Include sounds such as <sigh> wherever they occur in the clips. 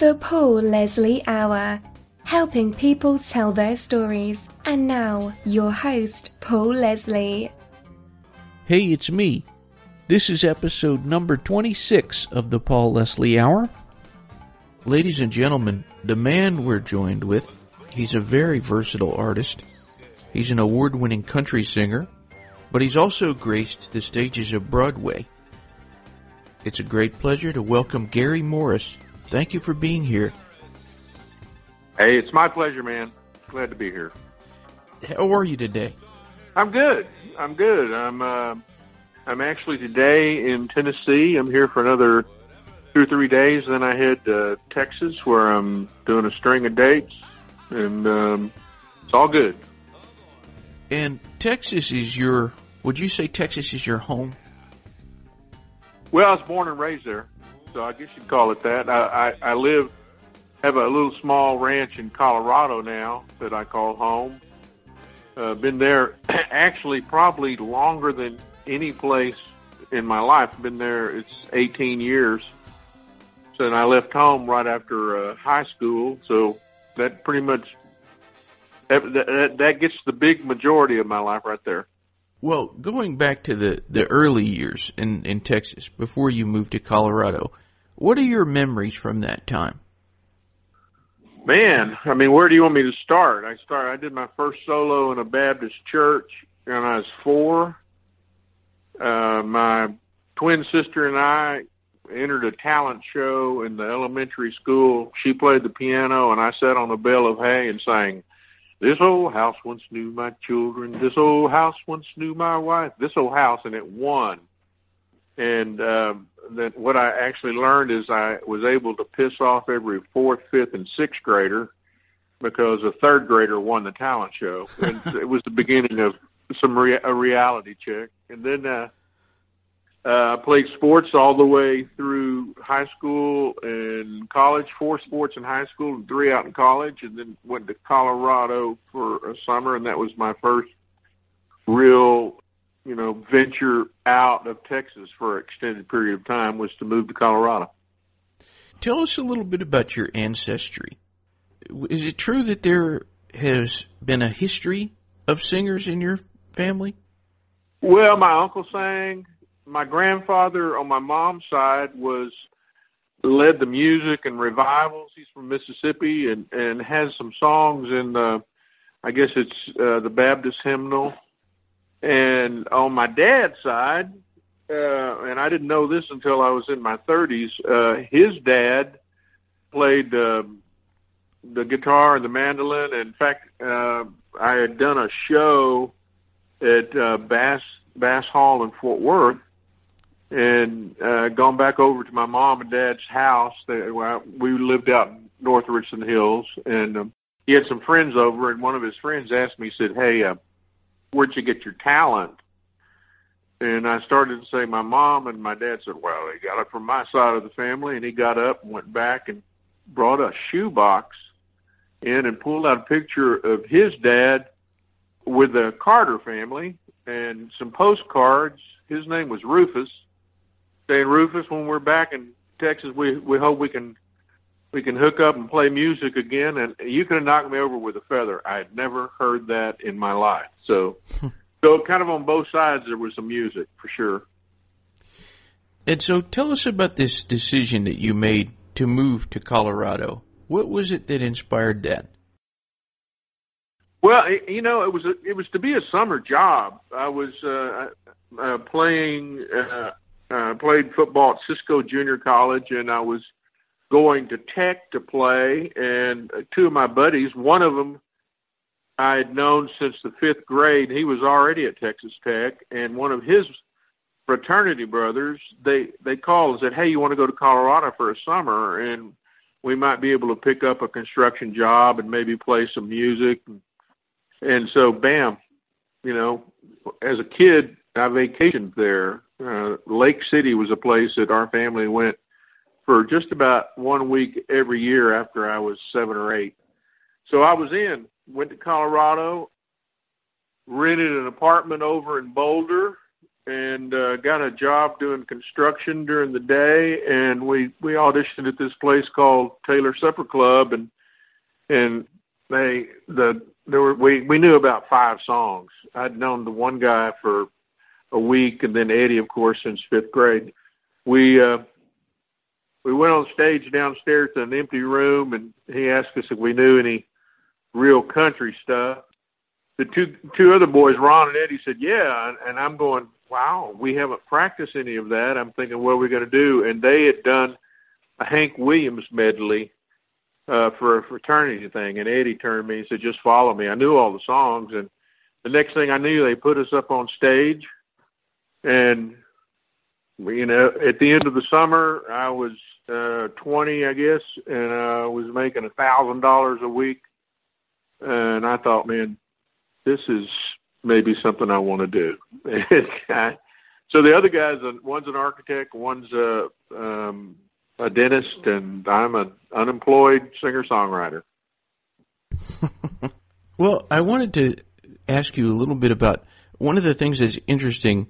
The Paul Leslie Hour, helping people tell their stories. And now, your host, Paul Leslie. Hey, it's me. This is episode number 26 of the Paul Leslie Hour. Ladies and gentlemen, the man we're joined with, he's a very versatile artist. He's an award winning country singer, but he's also graced the stages of Broadway. It's a great pleasure to welcome Gary Morris. Thank you for being here. Hey, it's my pleasure, man. Glad to be here. How are you today? I'm good. I'm good. I'm uh, I'm actually today in Tennessee. I'm here for another two or three days. Then I head to Texas, where I'm doing a string of dates, and um, it's all good. And Texas is your. Would you say Texas is your home? Well, I was born and raised there, so I guess you'd call it that. I, I, I live, have a little small ranch in Colorado now that I call home. Uh, been there <clears throat> actually probably longer than any place in my life. Been there, it's 18 years. So, and I left home right after uh, high school, so that pretty much that, that, that gets the big majority of my life right there. Well, going back to the, the early years in, in Texas before you moved to Colorado, what are your memories from that time? Man, I mean, where do you want me to start? I start. I did my first solo in a Baptist church when I was four. Uh, my twin sister and I entered a talent show in the elementary school. She played the piano, and I sat on a bale of hay and sang this old house once knew my children. This old house once knew my wife. This old house, and it won. And um, that what I actually learned is I was able to piss off every fourth, fifth, and sixth grader because a third grader won the talent show. And <laughs> it was the beginning of some rea- a reality check. And then uh, uh, played sports all the way through high school and college, four sports in high school and three out in college, and then went to Colorado for a summer, and that was my first real, you know, venture out of Texas for an extended period of time was to move to Colorado. Tell us a little bit about your ancestry. Is it true that there has been a history of singers in your family? Well, my uncle sang my grandfather on my mom's side was led the music and revivals. He's from Mississippi and and has some songs in the I guess it's uh, the Baptist hymnal. And on my dad's side, uh, and I didn't know this until I was in my 30s. Uh, his dad played uh, the guitar and the mandolin. In fact, uh, I had done a show at uh, Bass Bass Hall in Fort Worth and uh, gone back over to my mom and dad's house. They, well, we lived out in North Richland Hills, and um, he had some friends over, and one of his friends asked me, said, "Hey, uh, where'd you get your talent?" And I started to say my mom, and my dad said, "Well, he got it from my side of the family." And he got up and went back and brought a shoebox in and pulled out a picture of his dad with the Carter family and some postcards. His name was Rufus saying, Rufus, when we're back in Texas, we we hope we can we can hook up and play music again. And you could have knocked me over with a feather. I had never heard that in my life. So, <laughs> so kind of on both sides, there was some music for sure. And so, tell us about this decision that you made to move to Colorado. What was it that inspired that? Well, you know, it was a, it was to be a summer job. I was uh, uh, playing uh, uh, played football at Cisco Junior College, and I was going to Tech to play. And two of my buddies, one of them I had known since the fifth grade. He was already at Texas Tech, and one of his fraternity brothers, they they called and said, "Hey, you want to go to Colorado for a summer?" And we might be able to pick up a construction job and maybe play some music. And so, bam, you know, as a kid, I vacationed there uh, Lake City was a place that our family went for just about one week every year after I was seven or eight. So I was in, went to Colorado, rented an apartment over in Boulder, and uh, got a job doing construction during the day. And we we auditioned at this place called Taylor Supper Club, and and they the there were we we knew about five songs. I'd known the one guy for a week, and then Eddie, of course, since fifth grade. We uh, we went on stage downstairs to an empty room, and he asked us if we knew any real country stuff. The two two other boys, Ron and Eddie, said yeah, and, and I'm going, wow, we haven't practiced any of that. I'm thinking, what are we going to do? And they had done a Hank Williams medley uh, for a fraternity thing, and Eddie turned me and said, just follow me. I knew all the songs, and the next thing I knew, they put us up on stage, and you know, at the end of the summer, I was uh, 20, I guess, and I was making a thousand dollars a week. And I thought, man, this is maybe something I want to do. <laughs> so the other guys, one's an architect, one's a, um, a dentist, and I'm an unemployed singer songwriter. <laughs> well, I wanted to ask you a little bit about one of the things that's interesting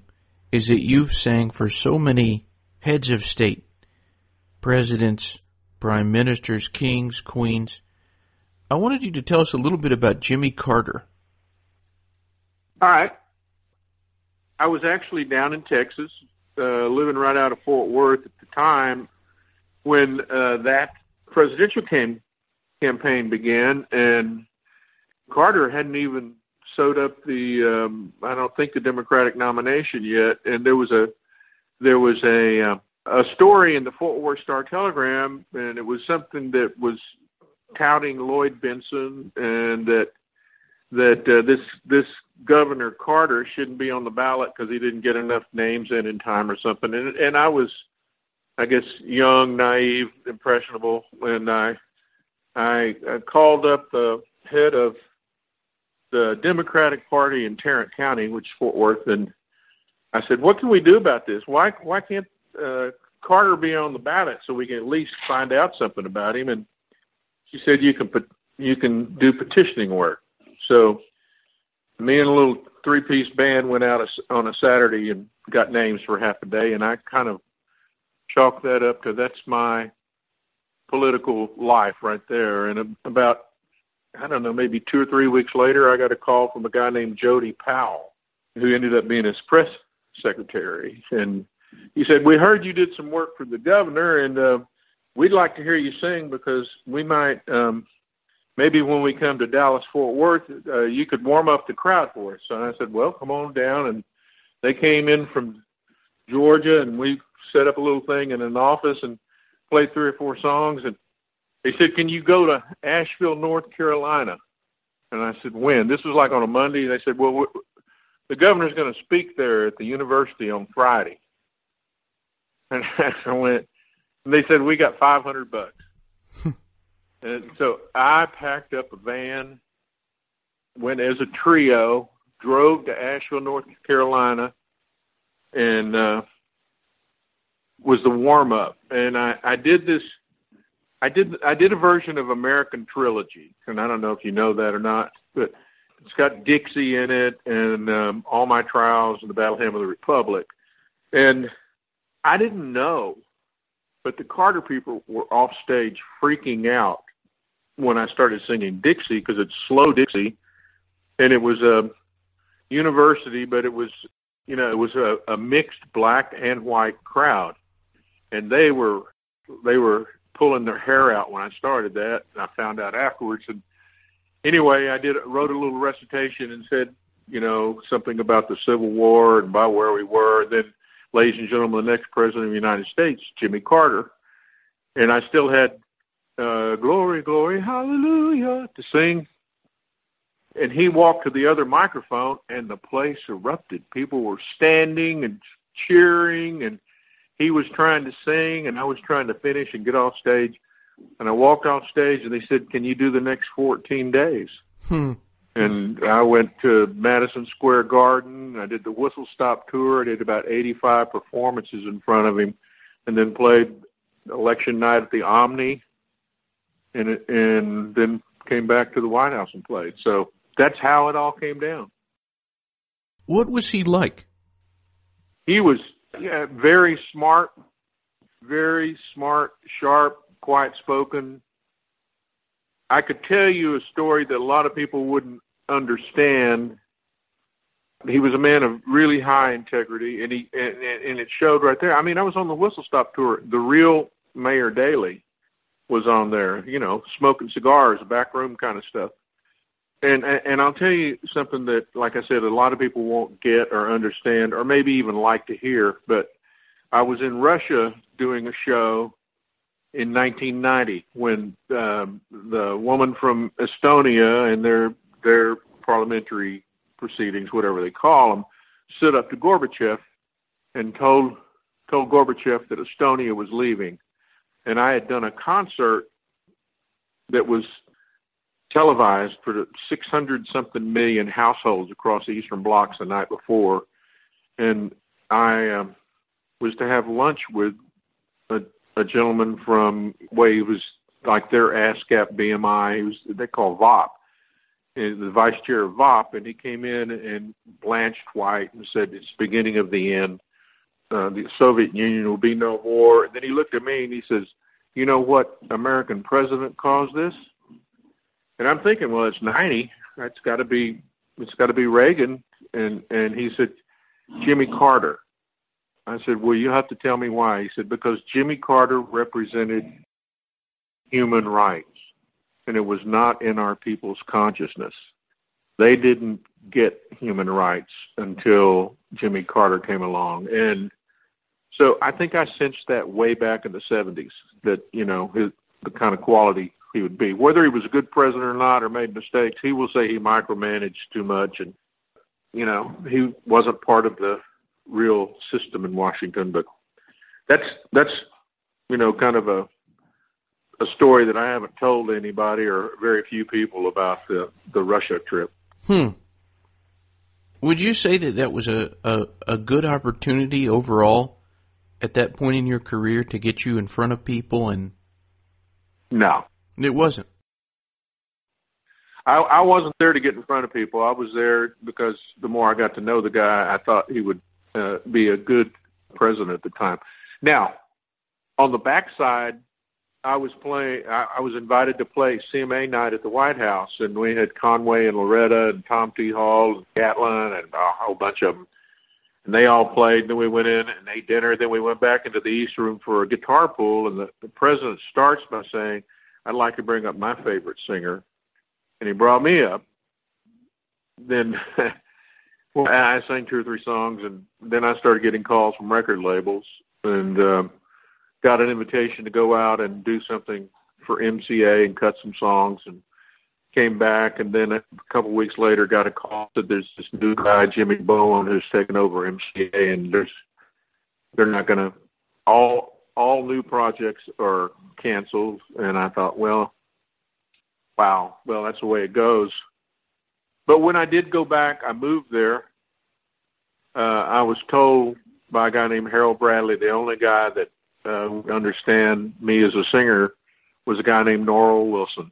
is that you've sang for so many heads of state, presidents, prime ministers, kings, queens. I wanted you to tell us a little bit about Jimmy Carter. All right. I was actually down in Texas, uh, living right out of Fort Worth at the time when uh, that presidential cam- campaign began, and Carter hadn't even sewed up the um, I don't think the Democratic nomination yet, and there was a there was a uh, a story in the Fort Worth Star Telegram, and it was something that was touting Lloyd Bentsen and that that uh, this this Governor Carter shouldn't be on the ballot because he didn't get enough names in in time or something, and and I was I guess young, naive, impressionable, and I I, I called up the head of the Democratic Party in Tarrant County, which is Fort Worth, and I said, "What can we do about this? Why why can't uh, Carter be on the ballot so we can at least find out something about him?" And she said, "You can put you can do petitioning work." So me and a little three piece band went out on a Saturday and got names for half a day, and I kind of chalked that up to that's my political life right there. And about I don't know, maybe two or three weeks later, I got a call from a guy named Jody Powell, who ended up being his press secretary. And he said, We heard you did some work for the governor, and uh, we'd like to hear you sing because we might, um, maybe when we come to Dallas Fort Worth, uh, you could warm up the crowd for us. And I said, Well, come on down. And they came in from Georgia, and we set up a little thing in an office and played three or four songs. And they said, "Can you go to Asheville, North Carolina?" And I said, "When?" This was like on a Monday. They said, "Well, the governor's going to speak there at the university on Friday." And <laughs> I went, and they said, "We got 500 bucks." <laughs> and so I packed up a van, went as a trio, drove to Asheville, North Carolina, and uh, was the warm up. And I, I did this I did I did a version of American Trilogy, and I don't know if you know that or not, but it's got Dixie in it and um, All My Trials and the Battle Hymn of the Republic. And I didn't know, but the Carter people were off stage freaking out when I started singing Dixie because it's slow Dixie, and it was a university, but it was you know it was a, a mixed black and white crowd, and they were they were pulling their hair out when I started that. And I found out afterwards. And anyway, I did wrote a little recitation and said, you know, something about the Civil War and about where we were. And then, ladies and gentlemen, the next president of the United States, Jimmy Carter. And I still had uh, "Glory, Glory, Hallelujah" to sing. And he walked to the other microphone, and the place erupted. People were standing and cheering and he was trying to sing and I was trying to finish and get off stage. And I walked off stage and they said, Can you do the next 14 days? Hmm. And I went to Madison Square Garden. I did the Whistle Stop tour. I did about 85 performances in front of him and then played election night at the Omni and, and then came back to the White House and played. So that's how it all came down. What was he like? he was yeah, very smart, very smart, sharp, quiet spoken. I could tell you a story that a lot of people wouldn't understand. He was a man of really high integrity, and he and, and it showed right there. I mean, I was on the Whistle Stop tour. The real Mayor Daley was on there, you know, smoking cigars, backroom kind of stuff. And and I'll tell you something that, like I said, a lot of people won't get or understand, or maybe even like to hear. But I was in Russia doing a show in 1990 when um, the woman from Estonia and their their parliamentary proceedings, whatever they call them, stood up to Gorbachev and told told Gorbachev that Estonia was leaving. And I had done a concert that was televised for 600 something million households across the Eastern blocks the night before, and I um, was to have lunch with a, a gentleman from way he was like their ASCAP BMI. He was they call VAAP, and the vice chair of VAAP, and he came in and blanched white and said it's the beginning of the end. Uh, the Soviet Union will be no more. And then he looked at me and he says, "You know what American president calls this?" And I'm thinking, well, it's 90. That's got to be it's got to be Reagan. And and he said, Jimmy Carter. I said, well, you have to tell me why. He said, because Jimmy Carter represented human rights, and it was not in our people's consciousness. They didn't get human rights until Jimmy Carter came along, and so I think I sensed that way back in the 70s that you know his, the kind of quality he would be. Whether he was a good president or not, or made mistakes, he will say he micromanaged too much, and you know he wasn't part of the real system in Washington. But that's that's you know kind of a a story that I haven't told anybody or very few people about the the Russia trip. Hmm. Would you say that that was a, a, a good opportunity overall at that point in your career to get you in front of people and no it wasn't. I, I wasn't there to get in front of people. I was there because the more I got to know the guy, I thought he would uh, be a good president at the time. Now, on the backside, I was playing. I, I was invited to play CMA night at the White House, and we had Conway and Loretta and Tom T. Hall and Gatlin and a whole bunch of them. And they all played. And then we went in and ate dinner. Then we went back into the East Room for a guitar pool. And the, the president starts by saying, I'd like to bring up my favorite singer. And he brought me up. Then <laughs> well, I sang two or three songs, and then I started getting calls from record labels and uh, got an invitation to go out and do something for MCA and cut some songs and came back and then a couple weeks later got a call that there's this new guy Jimmy Bowen who's taken over MCA and there's they're not going to all all new projects are canceled, and I thought, well, wow, well that's the way it goes. But when I did go back, I moved there. Uh, I was told by a guy named Harold Bradley, the only guy that uh, would understand me as a singer was a guy named Norro Wilson.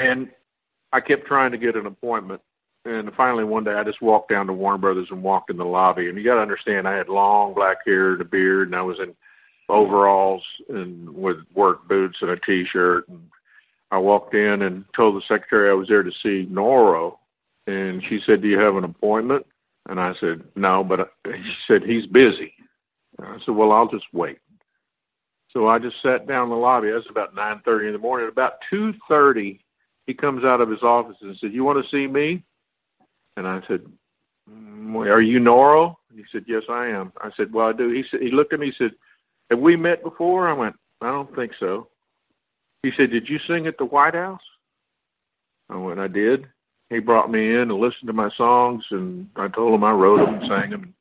And I kept trying to get an appointment. And finally, one day, I just walked down to Warner Brothers and walked in the lobby. And you got to understand, I had long black hair and a beard, and I was in overalls and with work boots and a t-shirt. And I walked in and told the secretary I was there to see Norro, and she said, "Do you have an appointment?" And I said, "No," but <laughs> she said he's busy. And I said, "Well, I'll just wait." So I just sat down in the lobby. It was about nine thirty in the morning. At about two thirty, he comes out of his office and said, "You want to see me?" And I said, mm, "Are you Norro?" And he said, "Yes, I am." I said, "Well, I do." He said, he looked at me. He said, have we met before? I went, I don't think so. He said, Did you sing at the White House? I went, I did. He brought me in and listened to my songs, and I told him I wrote them and sang them.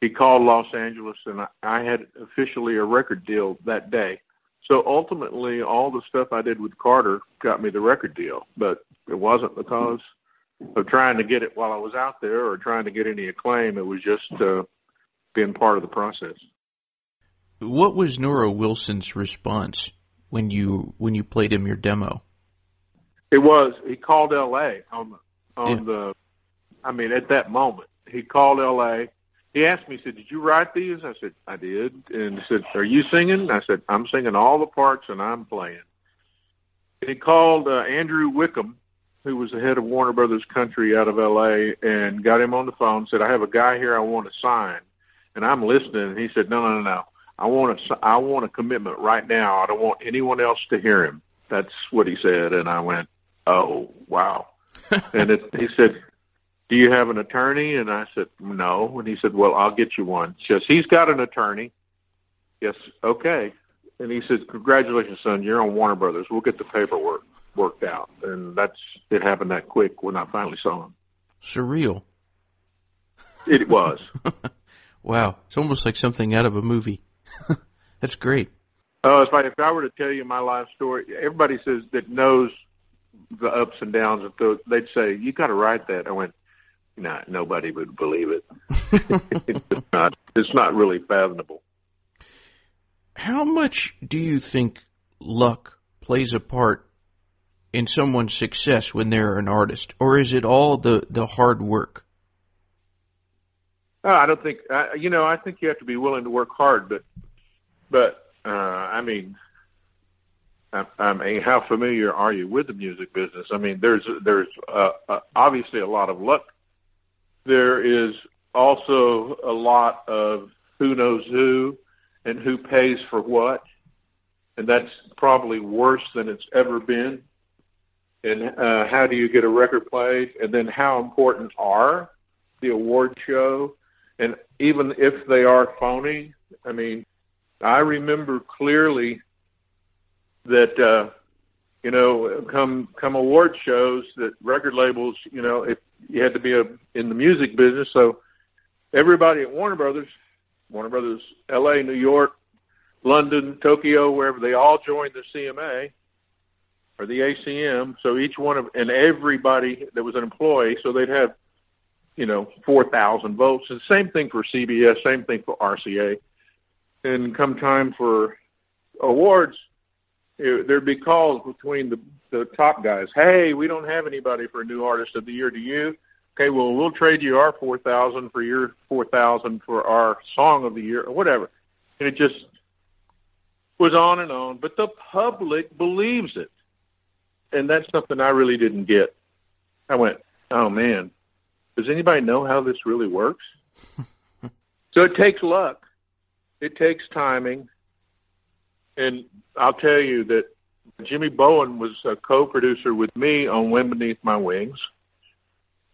He called Los Angeles, and I, I had officially a record deal that day. So ultimately, all the stuff I did with Carter got me the record deal, but it wasn't because of trying to get it while I was out there or trying to get any acclaim. It was just uh, being part of the process. What was Norro Wilson's response when you when you played him your demo? It was he called L.A. on the on yeah. the. I mean, at that moment, he called L.A. he asked me, he said, "Did you write these?" I said, "I did." And he said, "Are you singing?" I said, "I'm singing all the parts and I'm playing." He called uh, Andrew Wickham, who was the head of Warner Brothers Country out of L.A., and got him on the phone. Said, "I have a guy here I want to sign," and I'm listening. And he said, "No, no, no, no. I want a, I want a commitment right now. I don't want anyone else to hear him." That's what he said, and I went, "Oh, wow." <laughs> and it, he said, do you have an attorney? And I said, no. And he said, well, I'll get you one. She says, he's got an attorney. Yes, okay. And he said, congratulations, son. You're on Warner Brothers. We'll get the paperwork worked out. And that's it happened that quick when I finally saw him. Surreal. It was. <laughs> wow. It's almost like something out of a movie. <laughs> that's great. Oh, it's like if I were to tell you my life story, everybody says that knows the ups and downs of those, they'd say, you got to write that. I went, no, nobody would believe it. <laughs> it's not. It's not really fathomable. How much do you think luck plays a part in someone's success when they're an artist, or is it all the the hard work? Uh, I don't think. Uh, you know, I think you have to be willing to work hard, but but uh, I mean, I, I mean, how familiar are you with the music business? I mean, there's there's uh, uh, obviously a lot of luck there is also a lot of who knows who and who pays for what. And that's probably worse than it's ever been. And uh, how do you get a record played? And then how important are the award show? And even if they are phony, I mean, I remember clearly that uh, you know, come come award shows that record labels, you know, if you had to be a in the music business, so everybody at Warner Brothers, Warner Brothers, L.A., New York, London, Tokyo, wherever they all joined the CMA or the ACM. So each one of and everybody that was an employee, so they'd have, you know, four thousand votes. And same thing for CBS, same thing for RCA. And come time for awards, it, there'd be calls between the the top guys. Hey, we don't have anybody for a new artist of the year. Do you? Okay, well we'll trade you our four thousand for your four thousand for our song of the year or whatever. And it just was on and on. But the public believes it. And that's something I really didn't get. I went, Oh man, does anybody know how this really works? <laughs> so it takes luck. It takes timing and I'll tell you that Jimmy Bowen was a co-producer with me on Wind Beneath My Wings,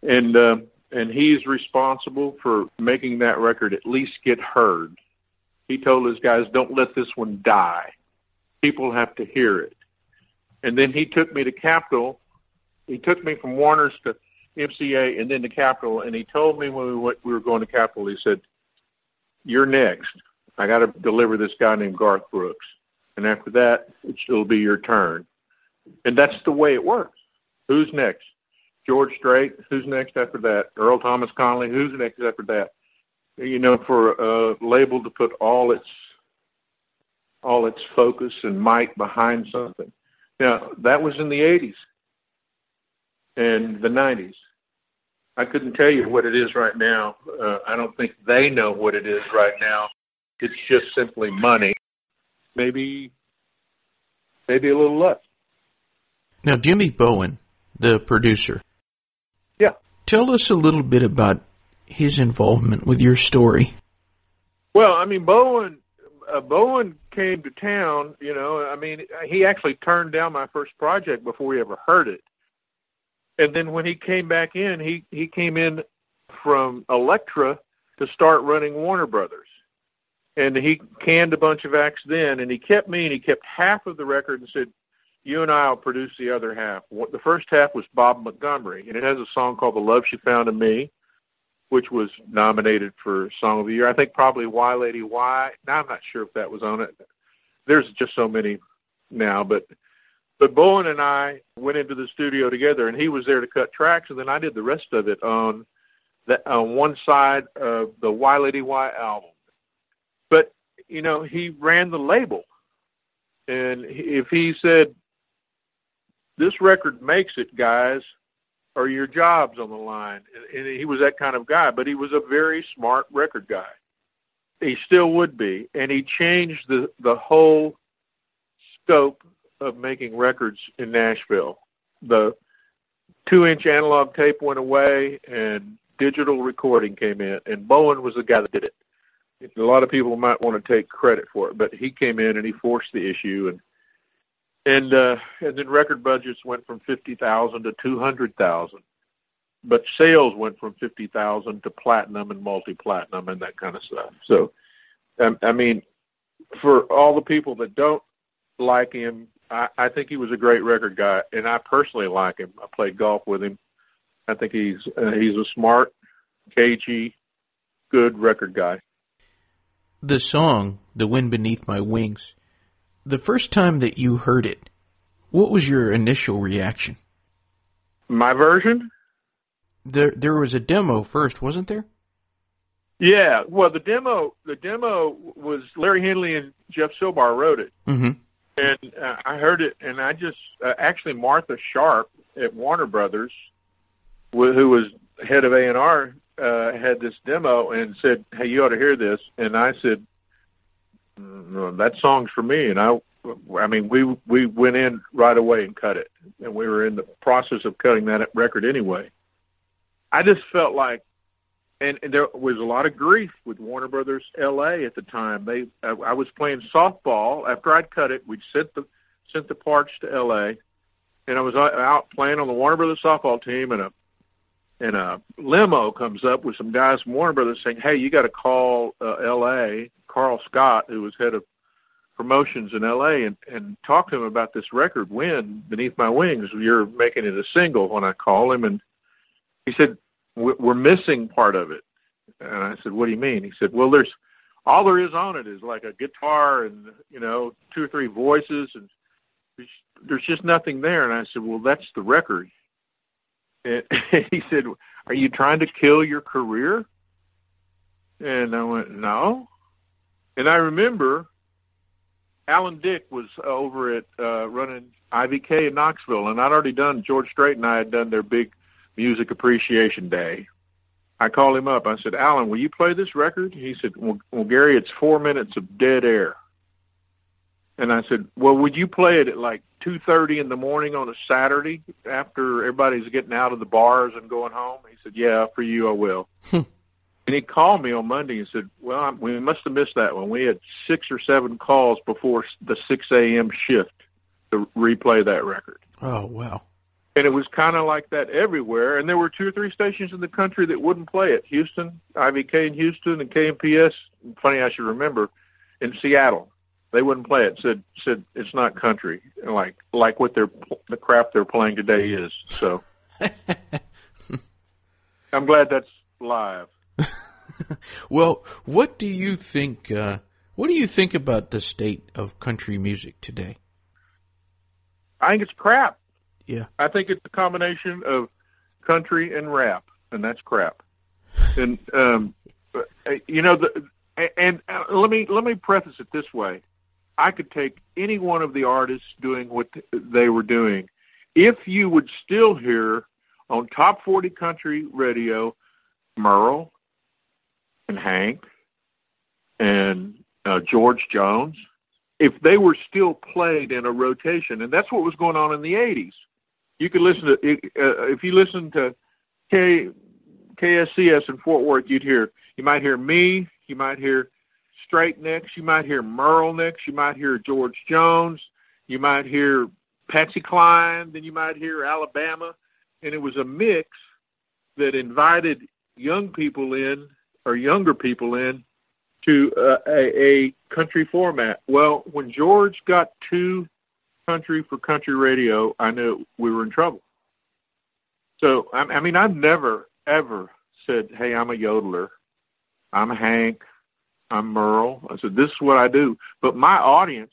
and uh, and he's responsible for making that record at least get heard. He told his guys, "Don't let this one die. People have to hear it." And then he took me to Capitol. He took me from Warner's to MCA and then the Capitol, and he told me when we went, we were going to Capitol, he said, "You're next. I got to deliver this guy named Garth Brooks." and after that, it'll be your turn. And that's the way it works. Who's next? George Strait. Who's next after that? Earl Thomas Conley. Who's next after that? You know, for a label to put all its all its focus and might behind something. Now that was in the '80s and the '90s. I couldn't tell you what it is right now. Uh, I don't think they know what it is right now. It's just simply money maybe maybe a little less. Now, Jimmy Bowen, the producer. Yeah. Tell us a little bit about his involvement with your story. Well, I mean, Bowen uh, Bowen came to town. You know, I mean, he actually turned down my first project before he ever heard it. And then when he came back in, he he came in from Elektra to start running Warner Brothers and he canned a bunch of acts then, and he kept me, and he kept half of the record and said, "You and I'll produce the other half." The first half was Bob Montgomery, and it has a song called "The Love She Found in Me," which was nominated for Song of the Year. I think probably "Why Lady Why." Now I'm not sure if that was on it. There's just so many now, but but Bowen and I went into the studio together, and he was there to cut tracks, and then I did the rest of it on the on one side of the Why Lady Why album. But you know, he ran the label, and if he said, "This record makes it, guys," or your job's on the line. And he was that kind of guy, but he was a very smart record guy. He still would be, and he changed the the whole scope of making records in Nashville. The two inch analog tape went away, and digital recording came in, and Bowen was the guy that did it. A lot of people might want to take credit for it, but he came in and he forced the issue, and and uh, and then record budgets went from fifty thousand to two hundred thousand, but sales went from fifty thousand to platinum and multi platinum and that kind of stuff. So, um, I mean, for all the people that don't like him, I, I think he was a great record guy, and I personally like him. I played golf with him. I think he's uh, he's a smart, cagey, good record guy. The song "The Wind Beneath My Wings." The first time that you heard it, what was your initial reaction? My version? There, there was a demo first, wasn't there? Yeah. Well, the demo, the demo was Larry Henley and Jeff Silbar wrote it, mm-hmm. And uh, I heard it, and I just uh, actually Martha Sharp at Warner Brothers, wh- who was head of A and R, uh, had this demo and said, "Hey, you ought to hear this," and I said, mm, "That song's for me," and I. I mean, we we went in right away and cut it, and we were in the process of cutting that record anyway. I just felt like and, and there was a lot of grief with Warner Brothers L.A. at the time. They, I, I was playing softball after I'd cut it. We'd sent the sent the parts to L.A. and I was out playing on the Warner Brothers softball team, and a and a limo comes up with some guys from Warner Brothers saying, "Hey, you got to call uh, L.A. Carl Scott, who was head of promotions in L.A. and and talk to him about this record, "Wind Beneath My Wings." You're making it a single. When I call him, and he said, "We're missing part of it." And I said, "What do you mean?" He said, "Well, there's all there is on it is like a guitar and you know two or three voices, and there's just nothing there." And I said, "Well, that's the record." And <laughs> he said, "Are you trying to kill your career?" And I went, "No." And I remember Alan Dick was over at uh, running IVK in Knoxville, and I'd already done George Strait and I had done their big music appreciation day. I called him up. I said, "Alan, will you play this record?" He said, "Well, well Gary, it's four minutes of dead air." And I said, "Well, would you play it at like two thirty in the morning on a Saturday after everybody's getting out of the bars and going home?" He said, "Yeah, for you, I will." <laughs> and he called me on Monday and said, "Well, we must have missed that one. We had six or seven calls before the six a.m. shift to replay that record." Oh wow! And it was kind of like that everywhere. And there were two or three stations in the country that wouldn't play it: Houston, IVK in Houston, and KMPS. Funny, I should remember in Seattle. They wouldn't play it. Said said it's not country, like like what they're the crap they're playing today is. So <laughs> I'm glad that's live. <laughs> well, what do you think? Uh, what do you think about the state of country music today? I think it's crap. Yeah, I think it's a combination of country and rap, and that's crap. and um, you know, the, and uh, let me let me preface it this way: I could take any one of the artists doing what they were doing. If you would still hear on top 40 country radio Merle and Hank and uh, George Jones, if they were still played in a rotation, and that's what was going on in the 80s. You could listen to uh, if you listen to K KSCS in Fort Worth, you'd hear you might hear me, you might hear Strait Nicks, you might hear Merle Nicks, you might hear George Jones, you might hear Patsy Cline, then you might hear Alabama, and it was a mix that invited young people in or younger people in to uh, a, a country format. Well, when George got to country for country radio, I knew we were in trouble. So, I, I mean, I've never, ever said, hey, I'm a yodeler. I'm Hank. I'm Merle. I said, this is what I do. But my audience,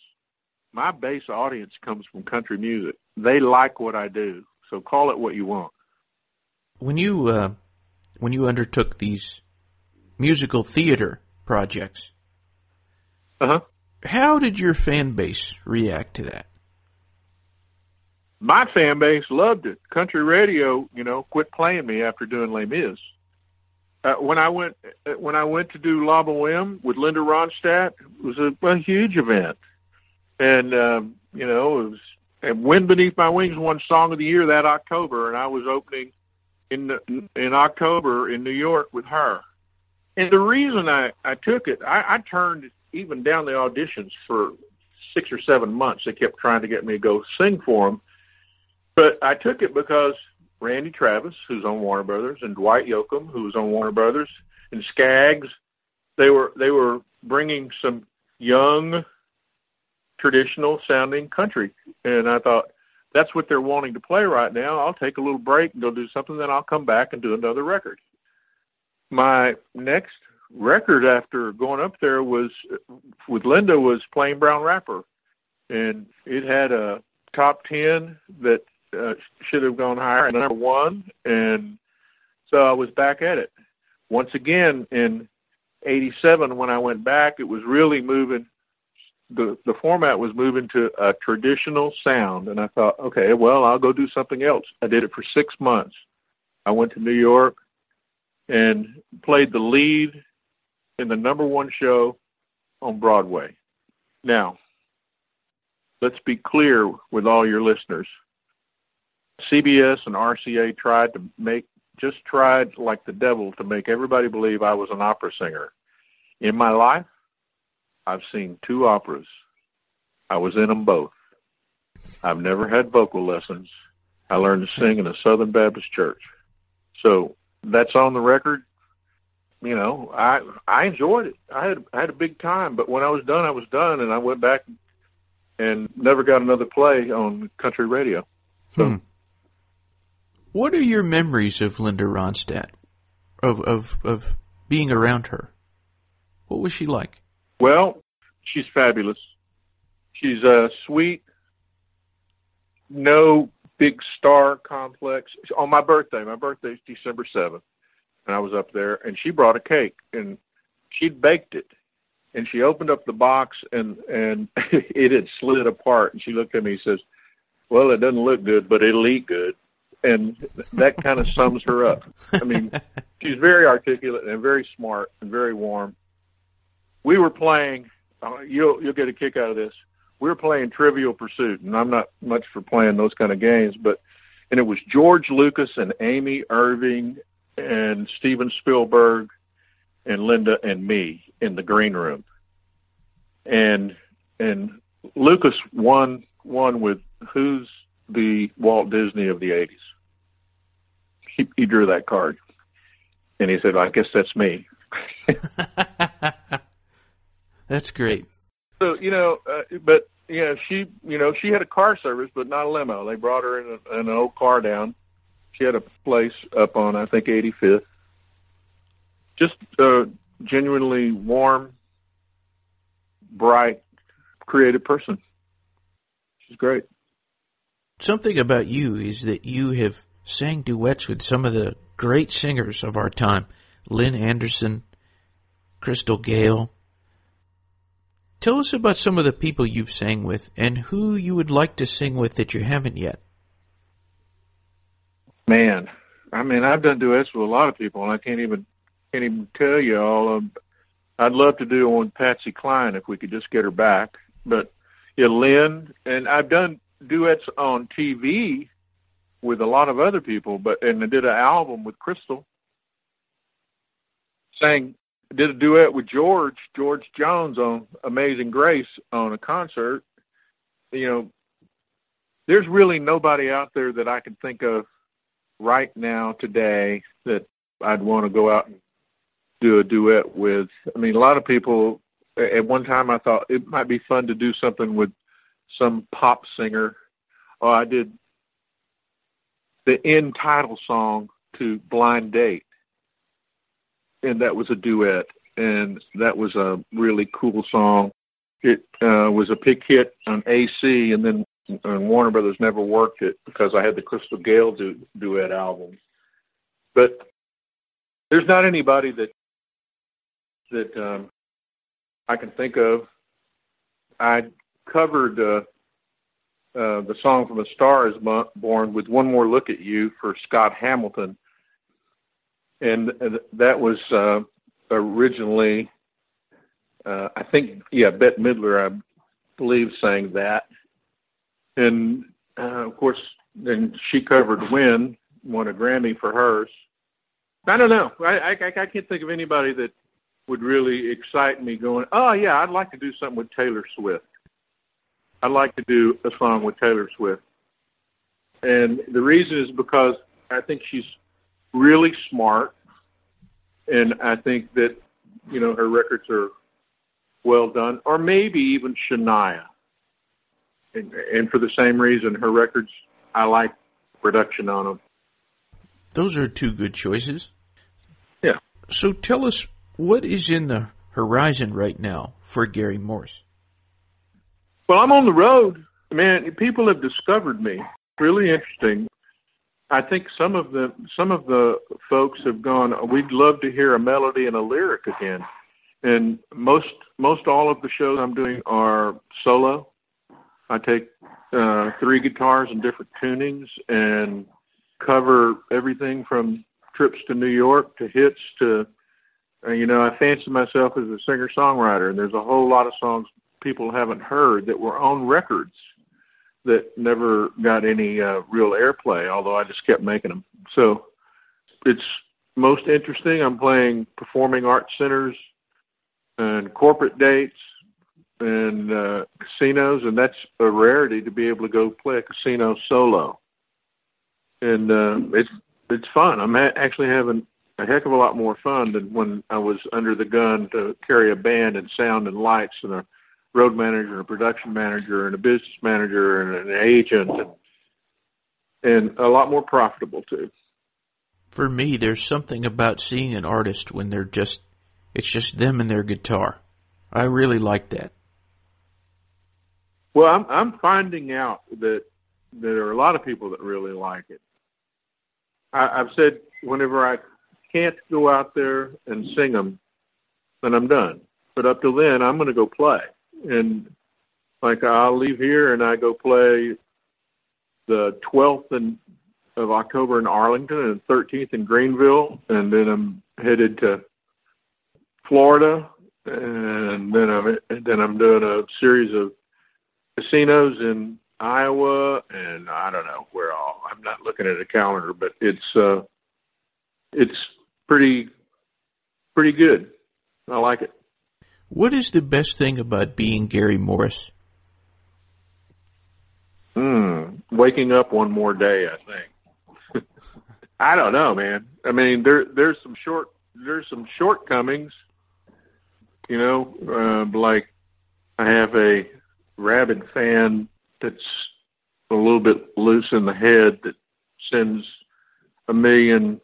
my base audience comes from country music. They like what I do. So call it what you want. When you uh, when you undertook these musical theater projects, uh-huh. how did your fan base react to that? My fan base loved it. Country radio, you know, quit playing me after doing Les Mis. Uh, when I went uh, when I went to do La Boheme with Linda Ronstadt, it was a, a huge event, and um, you know it was. And "Wind Beneath My Wings" won Song of the Year that October, and I was opening in in October in New York with her. And the reason I I took it, I, I turned even down the auditions for six or seven months. They kept trying to get me to go sing for them, but I took it because Randy Travis, who's on Warner Brothers, and Dwight Yoakam, who was on Warner Brothers, and Skaggs. They were they were bringing some young, traditional sounding country, and I thought that's what they're wanting to play right now. I'll take a little break and go do something, then I'll come back and do another record. My next record after going up there was with Linda was Plain Brown Wrapper, and it had a top ten that uh, should have gone higher and number one. And so I was back at it once again in '87 when I went back. It was really moving. The the format was moving to a traditional sound, and I thought, okay, well, I'll go do something else. I did it for six months. I went to New York and played the lead in the number one show on Broadway. Now, let's be clear with all your listeners. CBS and RCA tried to make just tried like the devil to make everybody believe I was an opera singer. In my life, I've seen two operas. I was in them both. I've never had vocal lessons. I learned to sing in a Southern Baptist church. So that's on the record. You know, I I enjoyed it. I had I had a big time, but when I was done, I was done, and I went back and never got another play on country radio. So hmm. What are your memories of Linda Ronstadt, of of of being around her? What was she like? Well, she's fabulous. She's uh, sweet. No big star complex. On my birthday, my birthday is December seventh, and I was up there, and she brought a cake, and she'd baked it, and she opened up the box, and and <laughs> it had slid apart, and she looked at me and says, "Well, it doesn't look good, but it'll eat good." And that kind of <laughs> sums her up. I mean, she's very articulate and very smart and very warm. We were playing. Uh, you'll you'll get a kick out of this. We were playing Trivial Pursuit, and I'm not much for playing those kind of games, but and it was George Lucas and Amy Irving and Steven Spielberg and Linda and me in the green room, and and Lucas won won with who's the Walt Disney of the 80s he, he drew that card, and he said, "I guess that's me." <laughs> that's great. So you know, uh, but you know, she you know she had a car service, but not a limo. They brought her in, a, in an old car down. She had a place up on I think 85th. Just a genuinely warm, bright, creative person. She's great. Something about you is that you have sang duets with some of the great singers of our time Lynn Anderson, Crystal Gayle. Tell us about some of the people you've sang with and who you would like to sing with that you haven't yet. Man, I mean, I've done duets with a lot of people, and I can't even can't even tell you all. Of, I'd love to do one Patsy Cline if we could just get her back. But yeah, Lynn, and I've done duets on TV with a lot of other people, but and I did an album with Crystal. Sang did a duet with George George Jones on Amazing Grace on a concert. You know, there's really nobody out there that I can think of right now today that I'd want to go out and do a duet with. I mean, a lot of people at one time I thought it might be fun to do something with some pop singer. Oh, I did the end title song to Blind Date. And that was a duet. And that was a really cool song. It uh, was a big hit on AC, and then and Warner Brothers never worked it because I had the Crystal Gayle du- duet album. But there's not anybody that that um, I can think of. I covered uh, uh, the song from A Star Is Born with One More Look at You for Scott Hamilton. And that was uh, originally, uh, I think, yeah, Bette Midler, I believe, sang that. And uh, of course, then she covered When, won a Grammy for hers. I don't know. I, I I can't think of anybody that would really excite me. Going, oh yeah, I'd like to do something with Taylor Swift. I'd like to do a song with Taylor Swift, and the reason is because I think she's really smart, and I think that you know her records are well done, or maybe even Shania. And, and for the same reason, her records I like production on them. Those are two good choices. Yeah. So tell us what is in the horizon right now for Gary Morris. Well, I'm on the road. Man, people have discovered me. Really interesting. I think some of the some of the folks have gone. We'd love to hear a melody and a lyric again. And most most all of the shows I'm doing are solo. I take uh, three guitars in different tunings and cover everything from trips to New York to hits to, uh, you know, I fancy myself as a singer songwriter, and there's a whole lot of songs people haven't heard that were on records that never got any uh, real airplay, although I just kept making them. So it's most interesting. I'm playing performing arts centers and corporate dates and uh, casinos, and that's a rarity to be able to go play a casino solo. And uh, it's it's fun. I'm ha- actually having a heck of a lot more fun than when I was under the gun to carry a band and sound and lights and a road manager and a production manager and a business manager and an agent and and a lot more profitable too. For me, there's something about seeing an artist when they're just it's just them and their guitar. I really like that. Well, I'm I'm finding out that there are a lot of people that really like it. I, I've said whenever I can't go out there and sing them, then I'm done. But up till then, I'm going to go play. And like I'll leave here and I go play the 12th and of October in Arlington and 13th in Greenville, and then I'm headed to Florida, and then I'm and then I'm doing a series of casinos in Iowa and I don't know where all. I'm not looking at a calendar, but it's uh, it's pretty pretty good. I like it. What is the best thing about being Gary Morris? Hmm. Waking up one more day, I think. <laughs> I don't know, man. I mean, there there's some short there's some shortcomings. You know, uh, like I have a rabid fan that's a little bit loose in the head that sends a million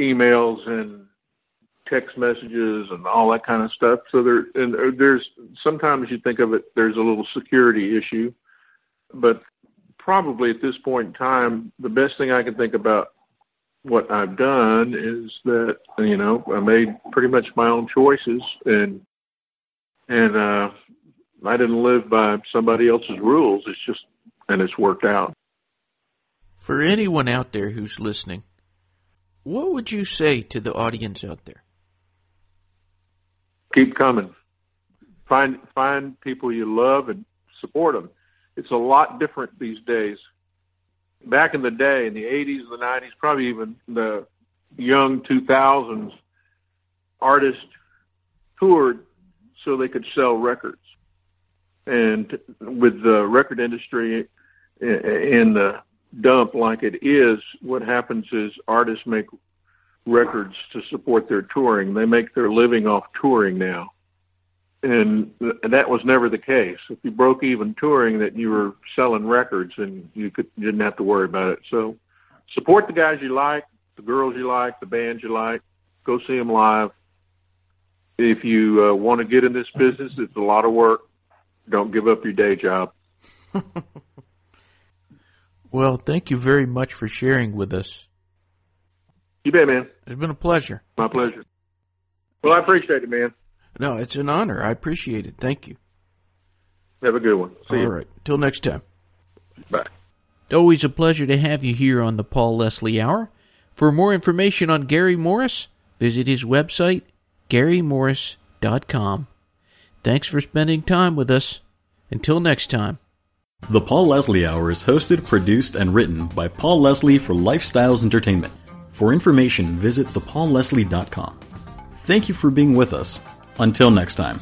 emails and text messages and all that kind of stuff. So there, and there's sometimes you think of it, there's a little security issue, but probably at this point in time, the best thing I can think about what I've done is that you know I made pretty much my own choices and and uh I didn't live by somebody else's rules. It's just, and it's worked out. For anyone out there who's listening, what would you say to the audience out there? Keep coming. Find find people you love and support them. It's a lot different these days. Back in the day, in the 80s, the 90s, probably even the young 2000s, artists toured so they could sell records. And with the record industry eh, eh, in the dump like it is, what happens is artists make records to support their touring. They make their living off touring now. And that was never the case. If you broke even touring, that you were selling records, and you could you didn't have to worry about it. So, support the guys you like, the girls you like, the bands you like. Go see them live. If you uh, want to get in this business, it's a lot of work don't give up your day job. <laughs> well, thank you very much for sharing with us. You bet, man. It's been a pleasure. My pleasure. Well, I appreciate it, man. No, it's an honor. I appreciate it. Thank you. Have a good one. See All you. right. Till next time. Bye. Always a pleasure to have you here on the Paul Leslie Hour. For more information on Gary Morris, visit his website, garymorris.com. Thanks for spending time with us. Until next time. The Paul Leslie Hour is hosted, produced, and written by Paul Leslie for Lifestyles Entertainment. For information, visit thepaulleslie.com. Thank you for being with us. Until next time.